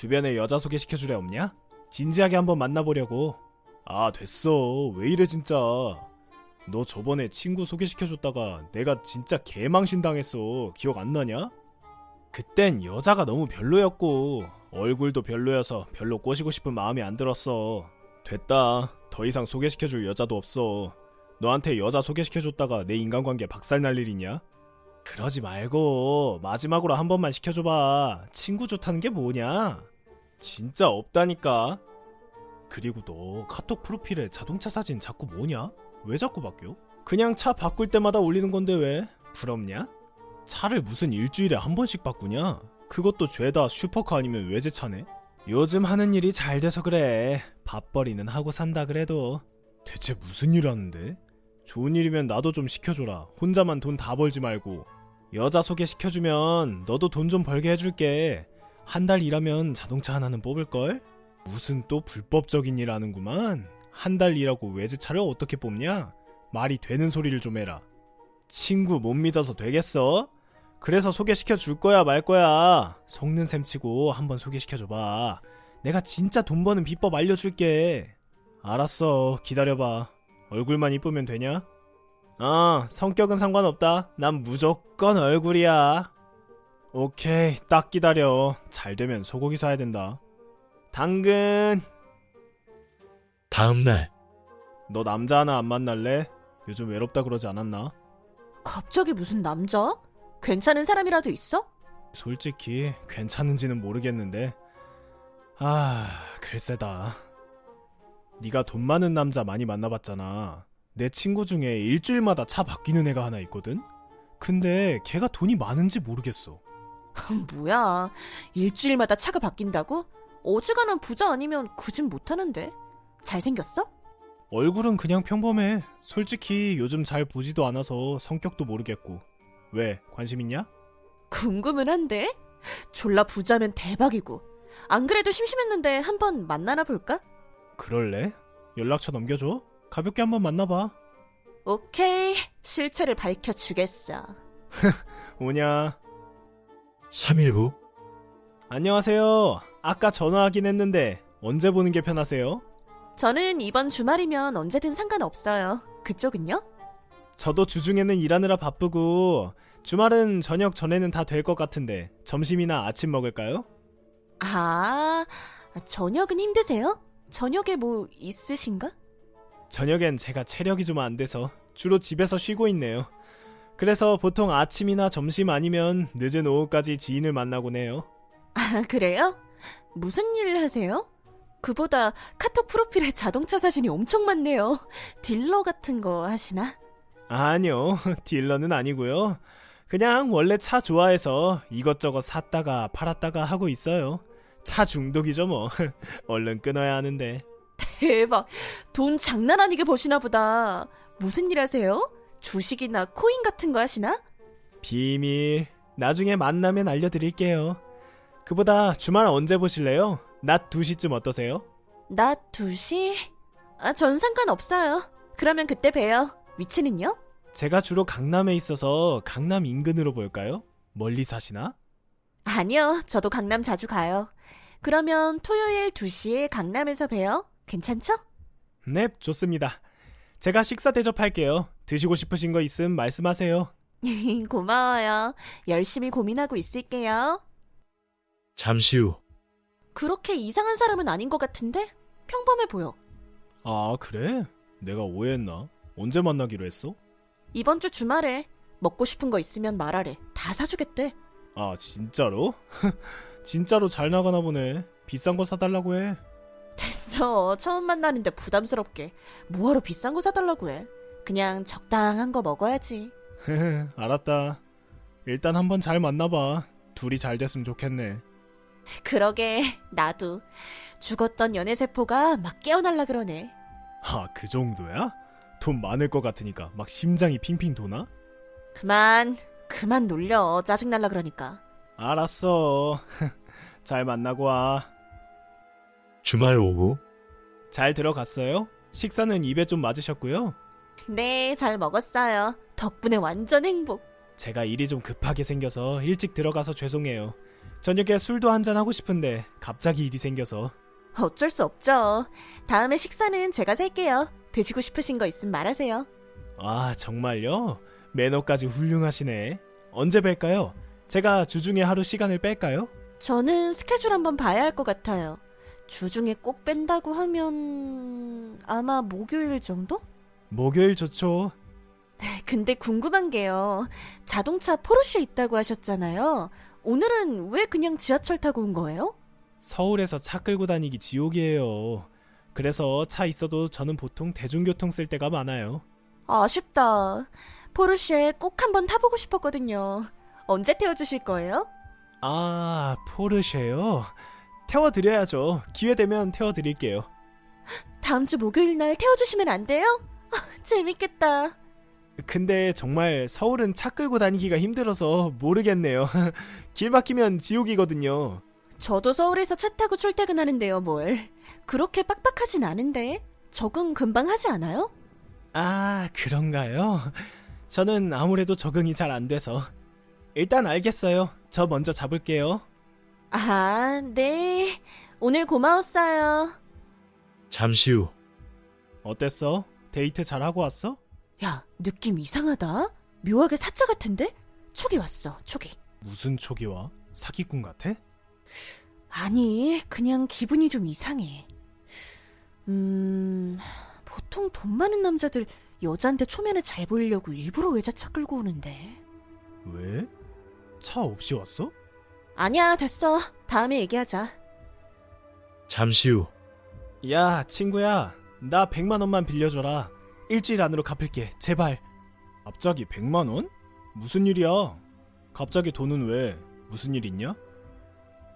주변에 여자 소개시켜주래 없냐? 진지하게 한번 만나보려고. 아, 됐어. 왜 이래, 진짜. 너 저번에 친구 소개시켜줬다가 내가 진짜 개망신 당했어. 기억 안 나냐? 그땐 여자가 너무 별로였고, 얼굴도 별로여서 별로 꼬시고 싶은 마음이 안 들었어. 됐다. 더 이상 소개시켜줄 여자도 없어. 너한테 여자 소개시켜줬다가 내 인간관계 박살날 일이냐? 그러지 말고 마지막으로 한 번만 시켜줘봐. 친구 좋다는 게 뭐냐? 진짜 없다니까. 그리고 너 카톡 프로필에 자동차 사진 자꾸 뭐냐? 왜 자꾸 바뀌어? 그냥 차 바꿀 때마다 올리는 건데 왜? 부럽냐? 차를 무슨 일주일에 한 번씩 바꾸냐? 그것도 죄다 슈퍼카 아니면 외제차네? 요즘 하는 일이 잘 돼서 그래. 밥벌이는 하고 산다 그래도. 대체 무슨 일 하는데? 좋은 일이면 나도 좀 시켜줘라. 혼자만 돈 다 벌지 말고. 여자 소개시켜주면 너도 돈 좀 벌게 해줄게. 한 달 일하면 자동차 하나는 뽑을걸? 무슨 또 불법적인 일 하는구만. 한 달 일하고 외제차를 어떻게 뽑냐? 말이 되는 소리를 좀 해라. 친구 못 믿어서 되겠어? 그래서 소개시켜 줄 거야 말 거야. 속는 셈 치고 한번 소개시켜 줘봐. 내가 진짜 돈 버는 비법 알려줄게. 알았어. 기다려봐. 얼굴만 이쁘면 되냐? 아, 성격은 상관없다. 난 무조건 얼굴이야. 오케이, 딱 기다려. 잘 되면 소고기 사야 된다. 당근. 다음 날 너 남자 하나 안 만날래? 요즘 외롭다 그러지 않았나? 갑자기 무슨 남자? 괜찮은 사람이라도 있어? 솔직히 괜찮은지는 모르겠는데 아 글쎄다 네가 돈 많은 남자 많이 만나봤잖아 내 친구 중에 일주일마다 차 바뀌는 애가 하나 있거든 근데 걔가 돈이 많은지 모르겠어 뭐야. 일주일마다 차가 바뀐다고? 어지간한 부자 아니면 그 집 못하는데. 잘생겼어? 얼굴은 그냥 평범해 솔직히 요즘 잘 보지도 않아서 성격도 모르겠고 왜 관심 있냐? 궁금은 한데. 졸라 부자면 대박이고. 안 그래도 심심했는데 한번 만나나 볼까? 그럴래? 연락처 넘겨줘 가볍게 한번 만나봐 오케이. 실체를 밝혀주겠어. 오냐 3일 후 안녕하세요 아까 전화하긴 했는데 언제 보는 게 편하세요? 저는 이번 주말이면 언제든 상관없어요. 그쪽은요? 저도 주중에는 일하느라 바쁘고 주말은 저녁 전에는 다 될 것 같은데 점심이나 아침 먹을까요? 아, 저녁은 힘드세요? 저녁에 뭐 있으신가? 저녁엔 제가 체력이 좀 안 돼서 주로 집에서 쉬고 있네요. 그래서 보통 아침이나 점심 아니면 늦은 오후까지 지인을 만나곤 해요. 아, 그래요? 무슨 일을 하세요? 그보다 카톡 프로필에 자동차 사진이 엄청 많네요. 딜러 같은 거 하시나? 아니요, 딜러는 아니고요. 그냥 원래 차 좋아해서 이것저것 샀다가 팔았다가 하고 있어요. 차 중독이죠 뭐. 얼른 끊어야 하는데. 대박. 돈 장난 아니게 버시나 보다. 무슨 일 하세요? 주식이나 코인 같은 거 하시나? 비밀. 나중에 만나면 알려드릴게요. 그보다 주말 언제 보실래요? 낮 2시쯤 어떠세요? 낮 2시? 아, 전 상관없어요. 그러면 그때 봬요. 위치는요? 제가 주로 강남에 있어서 강남 인근으로 볼까요? 멀리 사시나? 아니요. 저도 강남 자주 가요. 그러면 토요일 2시에 강남에서 봬요. 괜찮죠? 네, 좋습니다. 제가 식사 대접할게요. 드시고 싶으신 거 있음 말씀하세요. 고마워요. 열심히 고민하고 있을게요. 잠시 후 그렇게 이상한 사람은 아닌 것 같은데? 평범해 보여. 아, 그래? 내가 오해했나? 언제 만나기로 했어? 이번 주 주말에 먹고 싶은 거 있으면 말하래. 다 사주겠대. 아, 진짜로? 진짜로 잘 나가나 보네. 비싼 거 사달라고 해. 됐어. 처음 만나는데 부담스럽게. 뭐하러 비싼 거 사달라고 해. 그냥 적당한 거 먹어야지. 알았다. 일단 한번 잘 만나봐. 둘이 잘 됐으면 좋겠네. 그러게, 나도. 죽었던 연애세포가 막 깨어날라 그러네. 아, 그 정도야? 돈 많을 것 같으니까 막 심장이 핑핑 도나? 그만, 그만 놀려. 짜증날라 그러니까. 알았어. 잘 만나고 와. 주말 오후 잘 들어갔어요? 식사는 입에 좀 맞으셨고요. 네, 잘 먹었어요. 덕분에 완전 행복. 제가 일이 좀 급하게 생겨서 일찍 들어가서 죄송해요. 저녁에 술도 한잔 하고 싶은데 갑자기 일이 생겨서. 어쩔 수 없죠. 다음에 식사는 제가 살게요. 드시고 싶으신 거 있으면 말하세요. 아, 정말요? 매너까지 훌륭하시네. 언제 뵐까요? 제가 주중에 하루 시간을 뺄까요? 저는 스케줄 한번 봐야 할 것 같아요. 주중에 꼭 뺀다고 하면 아마 목요일 정도? 목요일 좋죠. 근데 궁금한 게요. 자동차 포르쉐 있다고 하셨잖아요. 오늘은 왜 그냥 지하철 타고 온 거예요? 서울에서 차 끌고 다니기 지옥이에요. 그래서 차 있어도 저는 보통 대중교통 쓸 때가 많아요. 아쉽다. 포르쉐 꼭 한번 타보고 싶었거든요. 언제 태워주실 거예요? 아, 포르쉐요? 태워드려야죠. 기회 되면 태워드릴게요. 다음 주 목요일 날 태워주시면 안 돼요? 재밌겠다. 근데 정말 서울은 차 끌고 다니기가 힘들어서 모르겠네요. 길 막히면 지옥이거든요. 저도 서울에서 차 타고 출퇴근하는데요, 뭘. 그렇게 빡빡하진 않은데. 적응 금방 하지 않아요? 아, 그런가요? 저는 아무래도 적응이 잘 안 돼서. 일단 알겠어요. 저 먼저 잡을게요. 아, 네. 오늘 고마웠어요. 잠시 후 어땠어? 데이트 잘하고 왔어? 야, 느낌 이상하다. 묘하게 사자 같은데? 촉이 왔어, 촉이. 무슨 촉이 와? 사기꾼 같아? 아니, 그냥 기분이 좀 이상해. 음, 보통 돈 많은 남자들 여자한테 초면에 잘 보이려고 일부러 외자차 끌고 오는데. 왜? 차 없이 왔어? 아니야, 됐어. 다음에 얘기하자. 잠시 후 야, 친구야. 나 100만 원만 빌려줘라. 일주일 안으로 갚을게. 제발. 갑자기 100만 원? 무슨 일이야? 갑자기 돈은 왜? 무슨 일 있냐?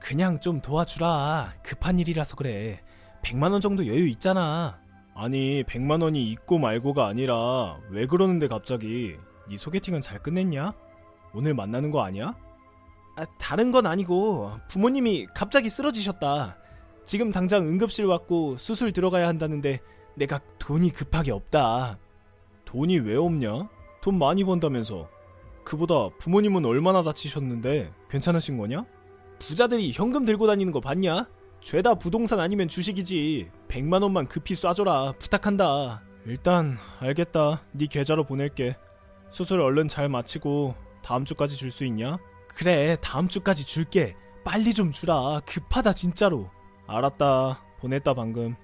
그냥 좀 도와주라. 급한 일이라서 그래. 100만 원 정도 여유 있잖아. 아니, 100만 원이 있고 말고가 아니라 왜 그러는데 갑자기? 네 소개팅은 잘 끝냈냐? 오늘 만나는 거 아니야? 아, 다른 건 아니고 부모님이 갑자기 쓰러지셨다. 지금 당장 응급실 왔고 수술 들어가야 한다는데 내가 돈이 급하게 없다. 돈이 왜 없냐? 돈 많이 번다면서. 그보다 부모님은 얼마나 다치셨는데 괜찮으신 거냐? 부자들이 현금 들고 다니는 거 봤냐? 죄다 부동산 아니면 주식이지. 100만 원만 급히 쏴줘라. 부탁한다. 일단 알겠다. 네 계좌로 보낼게. 수술 얼른 잘 마치고 다음 주까지 줄 수 있냐? 그래, 다음 주까지 줄게. 빨리 좀 주라. 급하다 진짜로. 알았다. 보냈다 방금.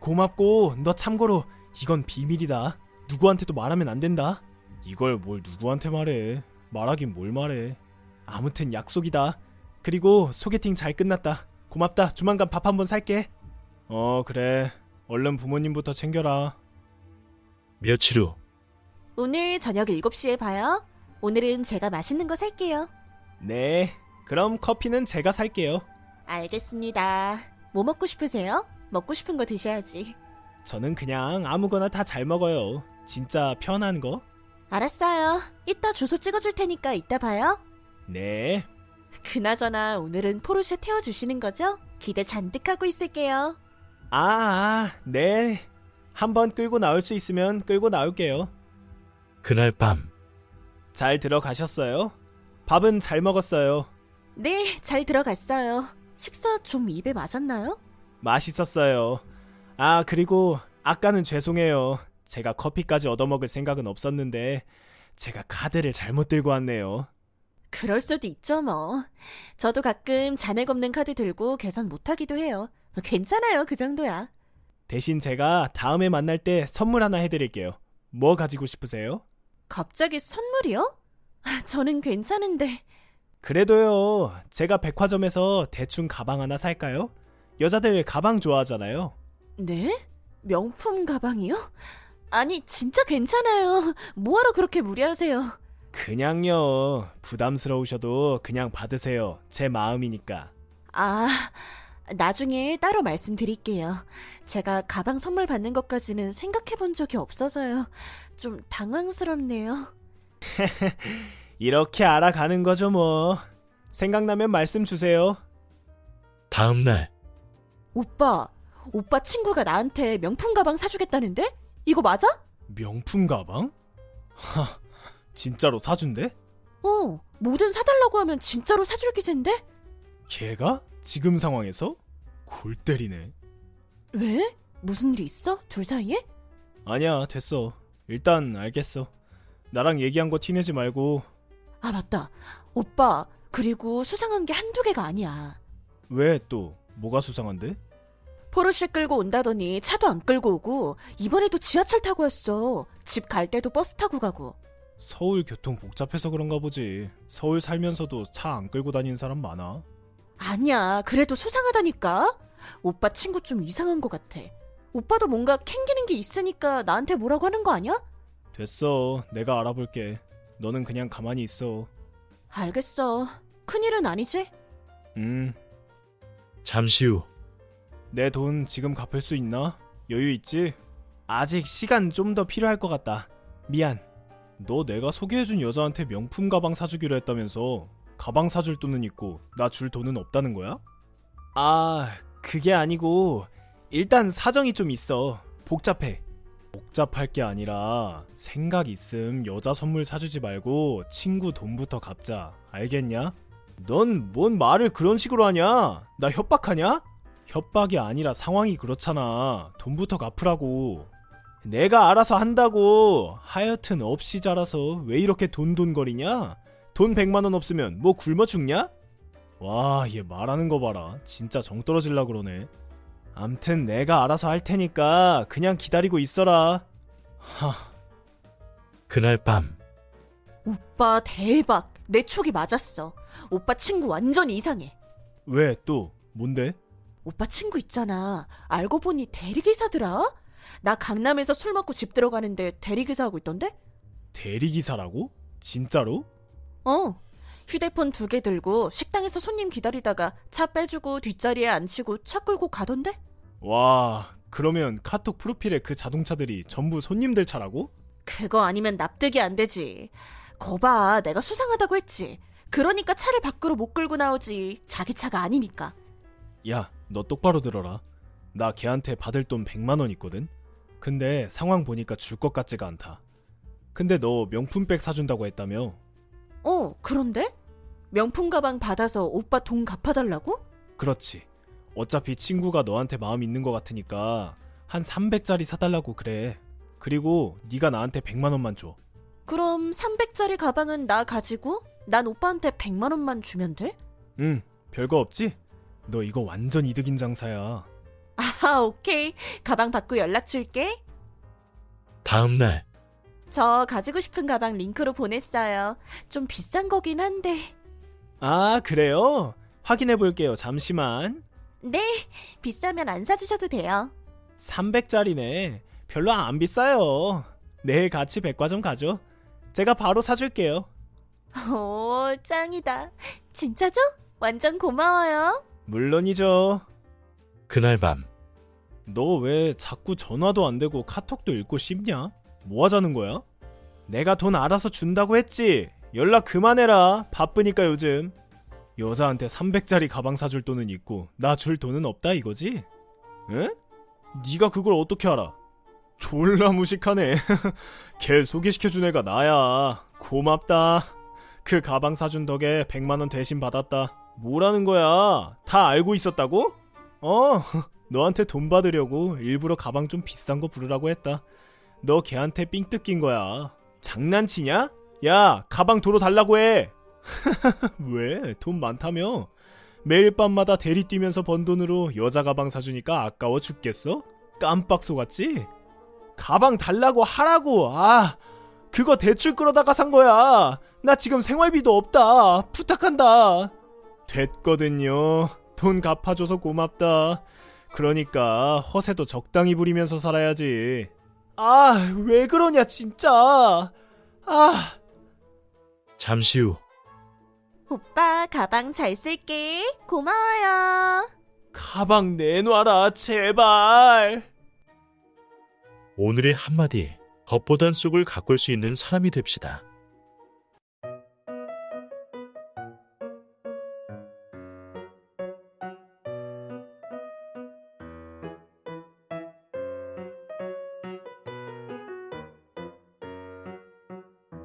고맙고 너 참고로 이건 비밀이다. 누구한테도 말하면 안 된다. 이걸 뭘 누구한테 말해? 말하긴 뭘 말해. 아무튼 약속이다. 그리고 소개팅 잘 끝났다. 고맙다. 조만간 밥 한번 살게. 어, 그래. 얼른 부모님부터 챙겨라. 며칠 후 오늘 저녁 7시에 봐요. 오늘은 제가 맛있는 거 살게요. 네. 그럼 커피는 제가 살게요. 알겠습니다. 뭐 먹고 싶으세요? 먹고 싶은 거 드셔야지. 저는 그냥 아무거나 다 잘 먹어요. 진짜 편한 거? 알았어요. 이따 주소 찍어줄 테니까 이따 봐요. 네. 그나저나 오늘은 포르쉐 태워주시는 거죠? 기대 잔뜩 하고 있을게요. 아, 아, 네. 한번 끌고 나올 수 있으면 끌고 나올게요. 그날 밤 잘 들어가셨어요? 밥은 잘 먹었어요. 네, 잘 들어갔어요. 식사 좀 입에 맞았나요? 맛있었어요. 아, 그리고 아까는 죄송해요. 제가 커피까지 얻어먹을 생각은 없었는데 제가 카드를 잘못 들고 왔네요. 그럴 수도 있죠, 뭐. 저도 가끔 잔액 없는 카드 들고 계산 못하기도 해요. 괜찮아요, 그 정도야. 대신 제가 다음에 만날 때 선물 하나 해드릴게요. 뭐 가지고 싶으세요? 갑자기 선물이요? 아, 저는 괜찮은데. 그래도요, 제가 백화점에서 대충 가방 하나 살까요? 여자들 가방 좋아하잖아요. 네? 명품 가방이요? 아니, 진짜 괜찮아요. 뭐하러 그렇게 무리하세요? 그냥요, 부담스러우셔도 그냥 받으세요. 제 마음이니까. 아, 나중에 따로 말씀드릴게요. 제가 가방 선물 받는 것까지는 생각해 본 적이 없어서요. 좀 당황스럽네요. 이렇게 알아가는 거죠, 뭐. 생각나면 말씀 주세요. 다음 날 오빠, 오빠 친구가 나한테 명품 가방 사주겠다는데? 이거 맞아? 명품 가방? 하, 진짜로 사준대? 어, 뭐든 사달라고 하면 진짜로 사줄 기세인데? 걔가? 지금 상황에서? 골 때리네. 왜? 무슨 일 있어? 둘 사이에? 아니야, 됐어. 일단 알겠어. 나랑 얘기한 거 티내지 말고 아, 맞다. 오빠, 그리고 수상한 게 한두 개가 아니야. 왜 또 뭐가 수상한데? 포르쉐 끌고 온다더니 차도 안 끌고 오고, 이번에도 지하철 타고 왔어. 집 갈 때도 버스 타고 가고. 서울 교통 복잡해서 그런가 보지. 서울 살면서도 차 안 끌고 다니는 사람 많아. 아니야, 그래도 수상하다니까? 오빠 친구 좀 이상한 것 같아. 오빠도 뭔가 캥기는 게 있으니까 나한테 뭐라고 하는 거 아니야? 됐어. 내가 알아볼게. 너는 그냥 가만히 있어. 알겠어. 큰일은 아니지? 음, 잠시 후 내 돈 지금 갚을 수 있나? 여유 있지? 아직 시간 좀 더 필요할 것 같다. 미안. 너 내가 소개해준 여자한테 명품 가방 사주기로 했다면서 가방 사줄 돈은 있고 나 줄 돈은 없다는 거야? 아, 그게 아니고 일단 사정이 좀 있어. 복잡해. 복잡할 게 아니라 생각 있음 여자 선물 사주지 말고 친구 돈부터 갚자. 알겠냐? 넌 뭔 말을 그런 식으로 하냐? 나 협박하냐? 협박이 아니라 상황이 그렇잖아. 돈부터 갚으라고. 내가 알아서 한다고. 하여튼 없이 자라서 왜 이렇게 돈돈거리냐? 돈 100만원 없으면 뭐 굶어 죽냐? 와, 얘 말하는 거 봐라. 진짜 정 떨어질라 그러네. 암튼 내가 알아서 할 테니까 그냥 기다리고 있어라. 하, 그날 밤 오빠 대박. 내 촉이 맞았어. 오빠 친구 완전 이상해. 왜 또? 뭔데? 오빠 친구 있잖아. 알고 보니 대리기사더라? 나 강남에서 술 먹고 집 들어가는데 대리기사 하고 있던데? 대리기사라고? 진짜로? 어. 휴대폰 두 개 들고 식당에서 손님 기다리다가 차 빼주고 뒷자리에 앉히고 차 끌고 가던데? 와, 그러면 카톡 프로필에 그 자동차들이 전부 손님들 차라고? 그거 아니면 납득이 안 되지. 거봐, 내가 수상하다고 했지. 그러니까 차를 밖으로 못 끌고 나오지. 자기 차가 아니니까. 야, 너 똑바로 들어라. 나 걔한테 받을 돈 100만 원 있거든. 근데 상황 보니까 줄 것 같지가 않다. 근데 너 명품백 사준다고 했다며? 어, 그런데? 명품 가방 받아서 오빠 돈 갚아달라고? 그렇지. 어차피 친구가 너한테 마음 있는 것 같으니까 한 300짜리 사달라고 그래. 그리고 네가 나한테 100만 원만 줘. 그럼 300짜리 가방은 나 가지고 난 오빠한테 100만 원만 주면 돼? 응, 별거 없지? 너 이거 완전 이득인 장사야. 아, 오케이. 가방 받고 연락 줄게. 다음 날 저 가지고 싶은 가방 링크로 보냈어요. 좀 비싼 거긴 한데. 아, 그래요? 확인해 볼게요. 잠시만. 네, 비싸면 안 사주셔도 돼요. 300짜리네. 별로 안 비싸요. 내일 같이 백화점 가죠. 제가 바로 사줄게요. 오, 짱이다. 진짜죠? 완전 고마워요. 물론이죠. 그날 밤 너 왜 자꾸 전화도 안 되고 카톡도 읽고 씹냐? 뭐 하자는 거야? 내가 돈 알아서 준다고 했지. 연락 그만해라. 바쁘니까 요즘. 여자한테 300짜리 가방 사줄 돈은 있고 나 줄 돈은 없다 이거지? 응? 네가 그걸 어떻게 알아? 졸라 무식하네. 걔 소개시켜준 애가 나야. 고맙다. 그 가방 사준 덕에 100만원 대신 받았다. 뭐라는 거야? 다 알고 있었다고? 어, 너한테 돈 받으려고 일부러 가방 좀 비싼 거 부르라고 했다. 너 걔한테 삥 뜯긴 거야. 장난치냐? 야, 가방 도로 달라고 해. 왜? 돈 많다며? 매일 밤마다 대리 뛰면서 번 돈으로 여자 가방 사주니까 아까워 죽겠어? 깜빡 속았지? 가방 달라고 하라고. 아, 그거 대출 끌어다가 산 거야. 나 지금 생활비도 없다. 부탁한다. 됐거든요. 돈 갚아줘서 고맙다. 그러니까 허세도 적당히 부리면서 살아야지. 아, 왜 그러냐, 진짜. 아, 잠시 후 오빠, 가방 잘 쓸게. 고마워요. 가방 내놔라, 제발. 오늘의 한마디 겉보단 쑥을 가꿀 수 있는 사람이 됩시다.